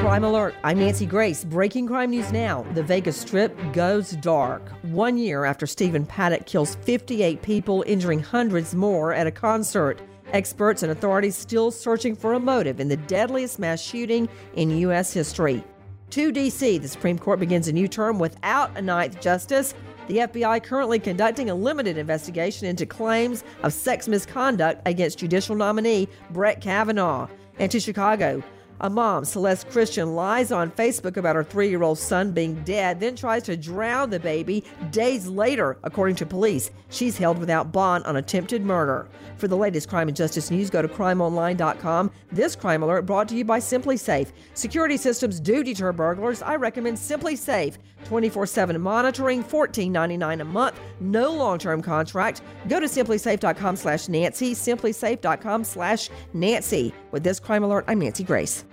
Crime Alert. I'm Nancy Grace. Breaking crime news now. The Vegas Strip goes dark. One year after Stephen Paddock kills 58 people, injuring hundreds more at a concert. Experts and authorities still searching for a motive in the deadliest mass shooting in U.S. history. To D.C., the Supreme Court begins a new term without a ninth justice. The FBI currently conducting a limited investigation into claims of sex misconduct against judicial nominee Brett Kavanaugh. And to Chicago, a mom, Celeste Christian, lies on Facebook about her three year old son being dead, then tries to drown the baby days later, according to police. She's held without bond on attempted murder. For the latest crime and justice news, go to crimeonline.com. This crime alert brought to you by SimpliSafe. Security systems do deter burglars. I recommend SimpliSafe. 24 7 monitoring, $14.99 a month, no long term contract. Go to simplisafe.com slash Nancy, simplisafe.com slash Nancy. With this crime alert, I'm Nancy Grace.